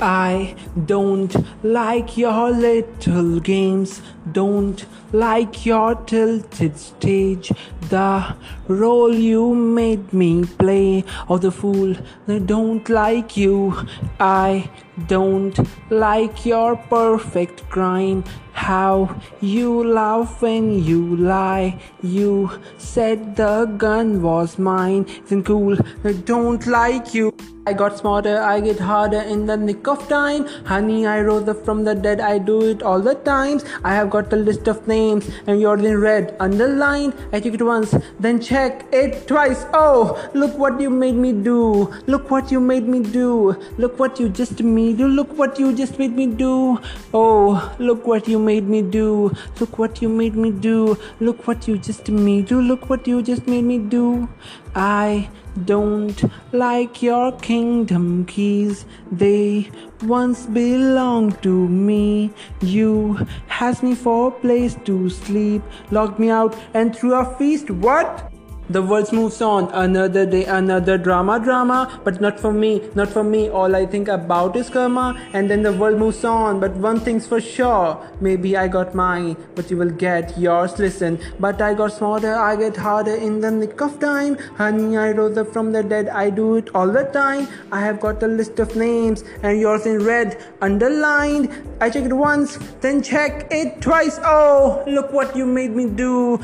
I don't like your little games, don't like your tilted stage. The role you made me play of the fool, I don't like you. I don't like your perfect crime. How you laugh when you lie. You said the gun was mine. Isn't cool. I don't like you. I got smarter, I get harder in the nick of time. Honey, I rose up from the dead, I do it all the times. I have got a list of names, and yours in red, underlined. I check it once, then check it twice. Oh, look what you made me do. Look what you made me do. Look what you just made do. Look what you just made me do. Oh, look what you made me do. Look what you made me do. Look what you just made me do. Look what you just made me do. I don't like your kingdom keys. They once belonged to me. You has me for a place to sleep, locked me out, and threw a feast. What? The world moves on, another day, another drama, drama, but not for me, not for me. All I think about is karma, and then the world moves on. But one thing's for sure, maybe I got mine, but you will get yours. Listen, but I got smarter, I get harder in the nick of time. Honey, I rose up from the dead, I do it all the time. I have got a list of names, and yours in red, underlined. I check it once, then check it twice. Oh, look what you made me do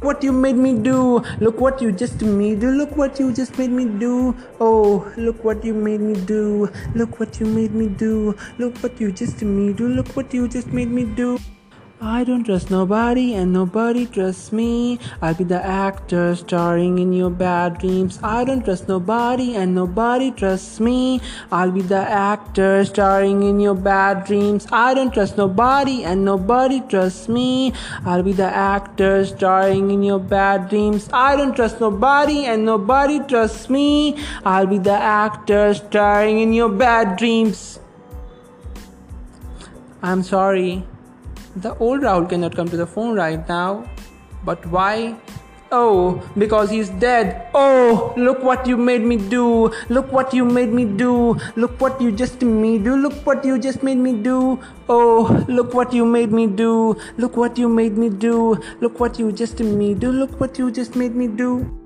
what you made me do. Look what you just made me do. Look what you just made me do. Oh look what you made me do. Look what you made me do. Look what you just made me do. Look what you just made me do I don't trust nobody and nobody trusts me. I'll be the actor starring in your bad dreams. I don't trust nobody and nobody trusts me. I'll be the actor starring in your bad dreams. I don't trust nobody and nobody trusts me. I'll be the actor starring in your bad dreams. I don't trust nobody and nobody trusts me. I'll be the actor starring in your bad dreams. I'm sorry. The old Rahul cannot come to the phone right now. But why? Oh, because he's dead. Oh, look what you made me do. Look what you made me do. Look what you just me do. Look what you just made me do. Oh, look what you made me do. Look what you made me do. Look what you just me do. Look what you just made me do.